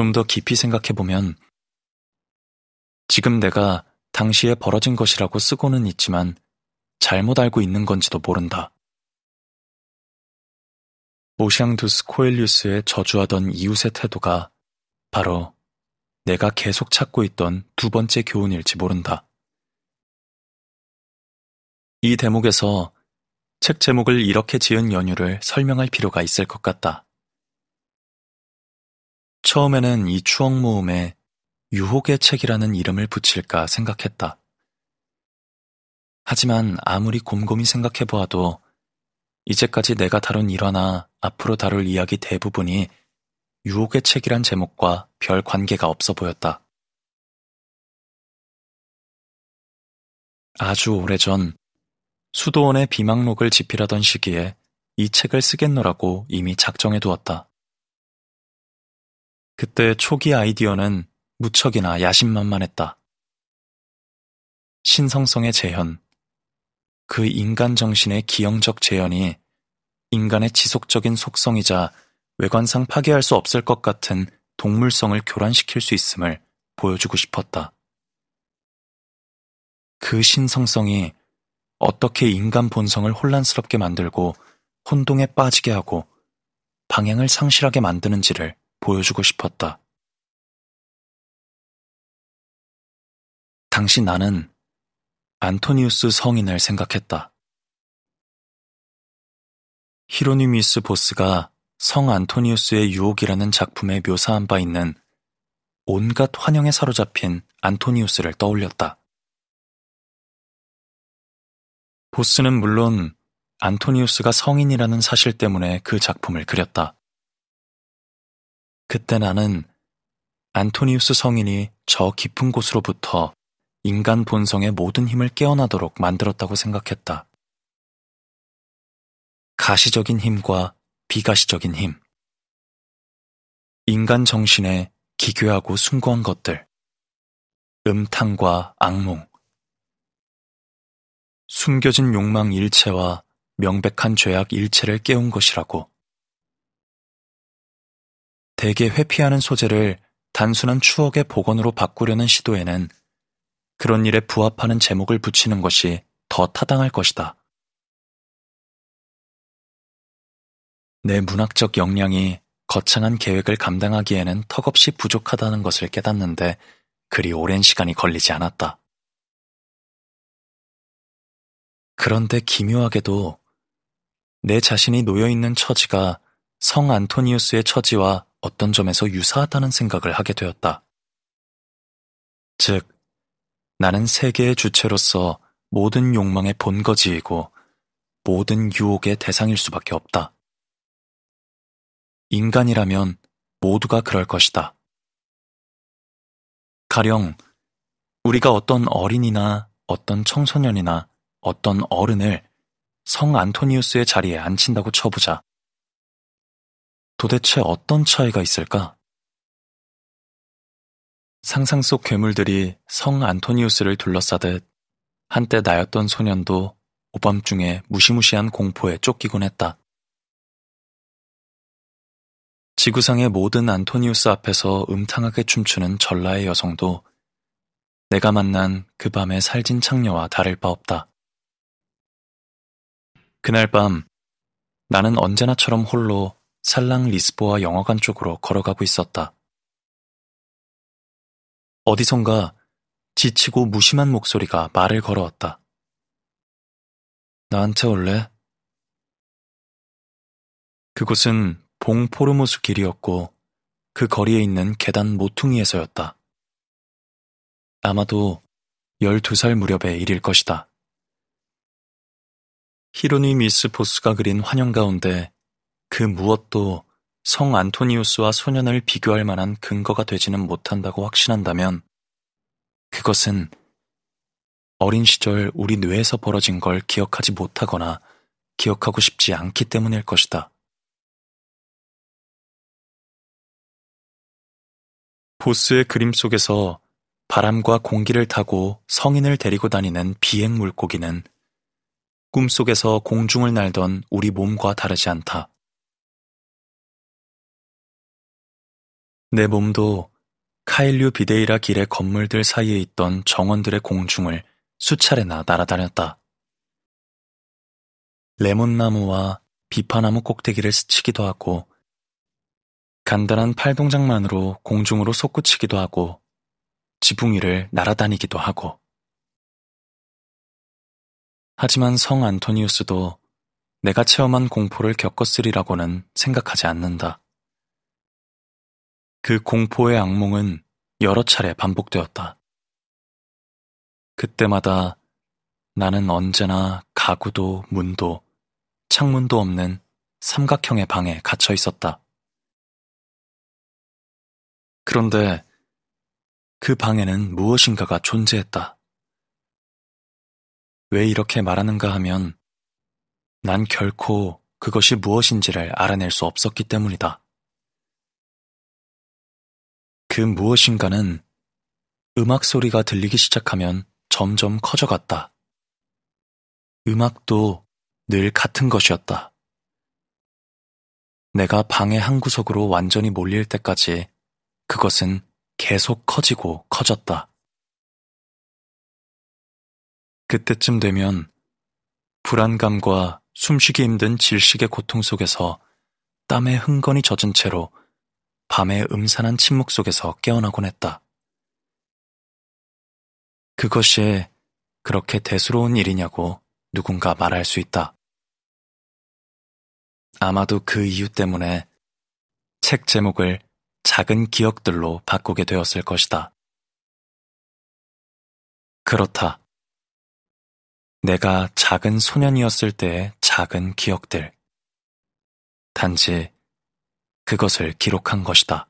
좀 더 깊이 생각해보면 지금 내가 당시에 벌어진 것이라고 쓰고는 있지만 잘못 알고 있는 건지도 모른다. 오샹두스 코엘리우스의 저주하던 이웃의 태도가 바로 내가 계속 찾고 있던 두 번째 교훈일지 모른다. 이 대목에서 책 제목을 이렇게 지은 연유를 설명할 필요가 있을 것 같다. 처음에는 이 추억 모음에 유혹의 책이라는 이름을 붙일까 생각했다. 하지만 아무리 곰곰이 생각해 보아도 이제까지 내가 다룬 일화나 앞으로 다룰 이야기 대부분이 유혹의 책이란 제목과 별 관계가 없어 보였다. 아주 오래전 수도원의 비망록을 집필하던 시기에 이 책을 쓰겠노라고 이미 작정해 두었다. 그때 초기 아이디어는 무척이나 야심만만했다. 신성성의 재현, 그 인간 정신의 기형적 재현이 인간의 지속적인 속성이자 외관상 파괴할 수 없을 것 같은 동물성을 교란시킬 수 있음을 보여주고 싶었다. 그 신성성이 어떻게 인간 본성을 혼란스럽게 만들고 혼동에 빠지게 하고 방향을 상실하게 만드는지를 보여주고 싶었다. 당시 나는 안토니우스 성인을 생각했다. 히로니미스 보스가 성 안토니우스의 유혹이라는 작품에 묘사한 바 있는 온갖 환영에 사로잡힌 안토니우스를 떠올렸다. 보스는 물론 안토니우스가 성인이라는 사실 때문에 그 작품을 그렸다. 그때 나는 안토니우스 성인이 저 깊은 곳으로부터 인간 본성의 모든 힘을 깨어나도록 만들었다고 생각했다. 가시적인 힘과 비가시적인 힘. 인간 정신의 기괴하고 숭고한 것들. 음탕과 악몽. 숨겨진 욕망 일체와 명백한 죄악 일체를 깨운 것이라고. 대개 회피하는 소재를 단순한 추억의 복원으로 바꾸려는 시도에는 그런 일에 부합하는 제목을 붙이는 것이 더 타당할 것이다. 내 문학적 역량이 거창한 계획을 감당하기에는 턱없이 부족하다는 것을 깨닫는데 그리 오랜 시간이 걸리지 않았다. 그런데 기묘하게도 내 자신이 놓여있는 처지가 성 안토니우스의 처지와 어떤 점에서 유사하다는 생각을 하게 되었다. 즉, 나는 세계의 주체로서 모든 욕망의 본거지이고 모든 유혹의 대상일 수밖에 없다. 인간이라면 모두가 그럴 것이다. 가령 우리가 어떤 어린이나 어떤 청소년이나 어떤 어른을 성 안토니우스의 자리에 앉힌다고 쳐보자. 도대체 어떤 차이가 있을까? 상상 속 괴물들이 성 안토니우스를 둘러싸듯 한때 나였던 소년도 오밤중에 무시무시한 공포에 쫓기곤 했다. 지구상의 모든 안토니우스 앞에서 음탕하게 춤추는 전라의 여성도 내가 만난 그 밤의 살진 창녀와 다를 바 없다. 그날 밤 나는 언제나처럼 홀로 살랑 리스보아 영화관 쪽으로 걸어가고 있었다. 어디선가 지치고 무심한 목소리가 말을 걸어왔다. 나한테 올래? 그곳은 봉포르모스 길이었고 그 거리에 있는 계단 모퉁이에서였다. 아마도 12살 무렵의 일일 것이다. 히로니 미스 보스가 그린 환영 가운데 그 무엇도 성 안토니우스와 소년을 비교할 만한 근거가 되지는 못한다고 확신한다면 그것은 어린 시절 우리 뇌에서 벌어진 걸 기억하지 못하거나 기억하고 싶지 않기 때문일 것이다. 보스의 그림 속에서 바람과 공기를 타고 성인을 데리고 다니는 비행 물고기는 꿈속에서 공중을 날던 우리 몸과 다르지 않다. 내 몸도 카일류 비데이라 길의 건물들 사이에 있던 정원들의 공중을 수차례나 날아다녔다. 레몬나무와 비파나무 꼭대기를 스치기도 하고 간단한 팔동작만으로 공중으로 솟구치기도 하고 지붕 위를 날아다니기도 하고 하지만 성 안토니우스도 내가 체험한 공포를 겪었으리라고는 생각하지 않는다. 그 공포의 악몽은 여러 차례 반복되었다. 그때마다 나는 언제나 가구도 문도 창문도 없는 삼각형의 방에 갇혀 있었다. 그런데 그 방에는 무엇인가가 존재했다. 왜 이렇게 말하는가 하면 난 결코 그것이 무엇인지를 알아낼 수 없었기 때문이다. 그 무엇인가는 음악 소리가 들리기 시작하면 점점 커져갔다. 음악도 늘 같은 것이었다. 내가 방의 한 구석으로 완전히 몰릴 때까지 그것은 계속 커지고 커졌다. 그때쯤 되면 불안감과 숨쉬기 힘든 질식의 고통 속에서 땀에 흥건히 젖은 채로 밤의 음산한 침묵 속에서 깨어나곤 했다. 그것이 그렇게 대수로운 일이냐고 누군가 말할 수 있다. 아마도 그 이유 때문에 책 제목을 작은 기억들로 바꾸게 되었을 것이다. 그렇다. 내가 작은 소년이었을 때의 작은 기억들. 단지 그것을 기록한 것이다.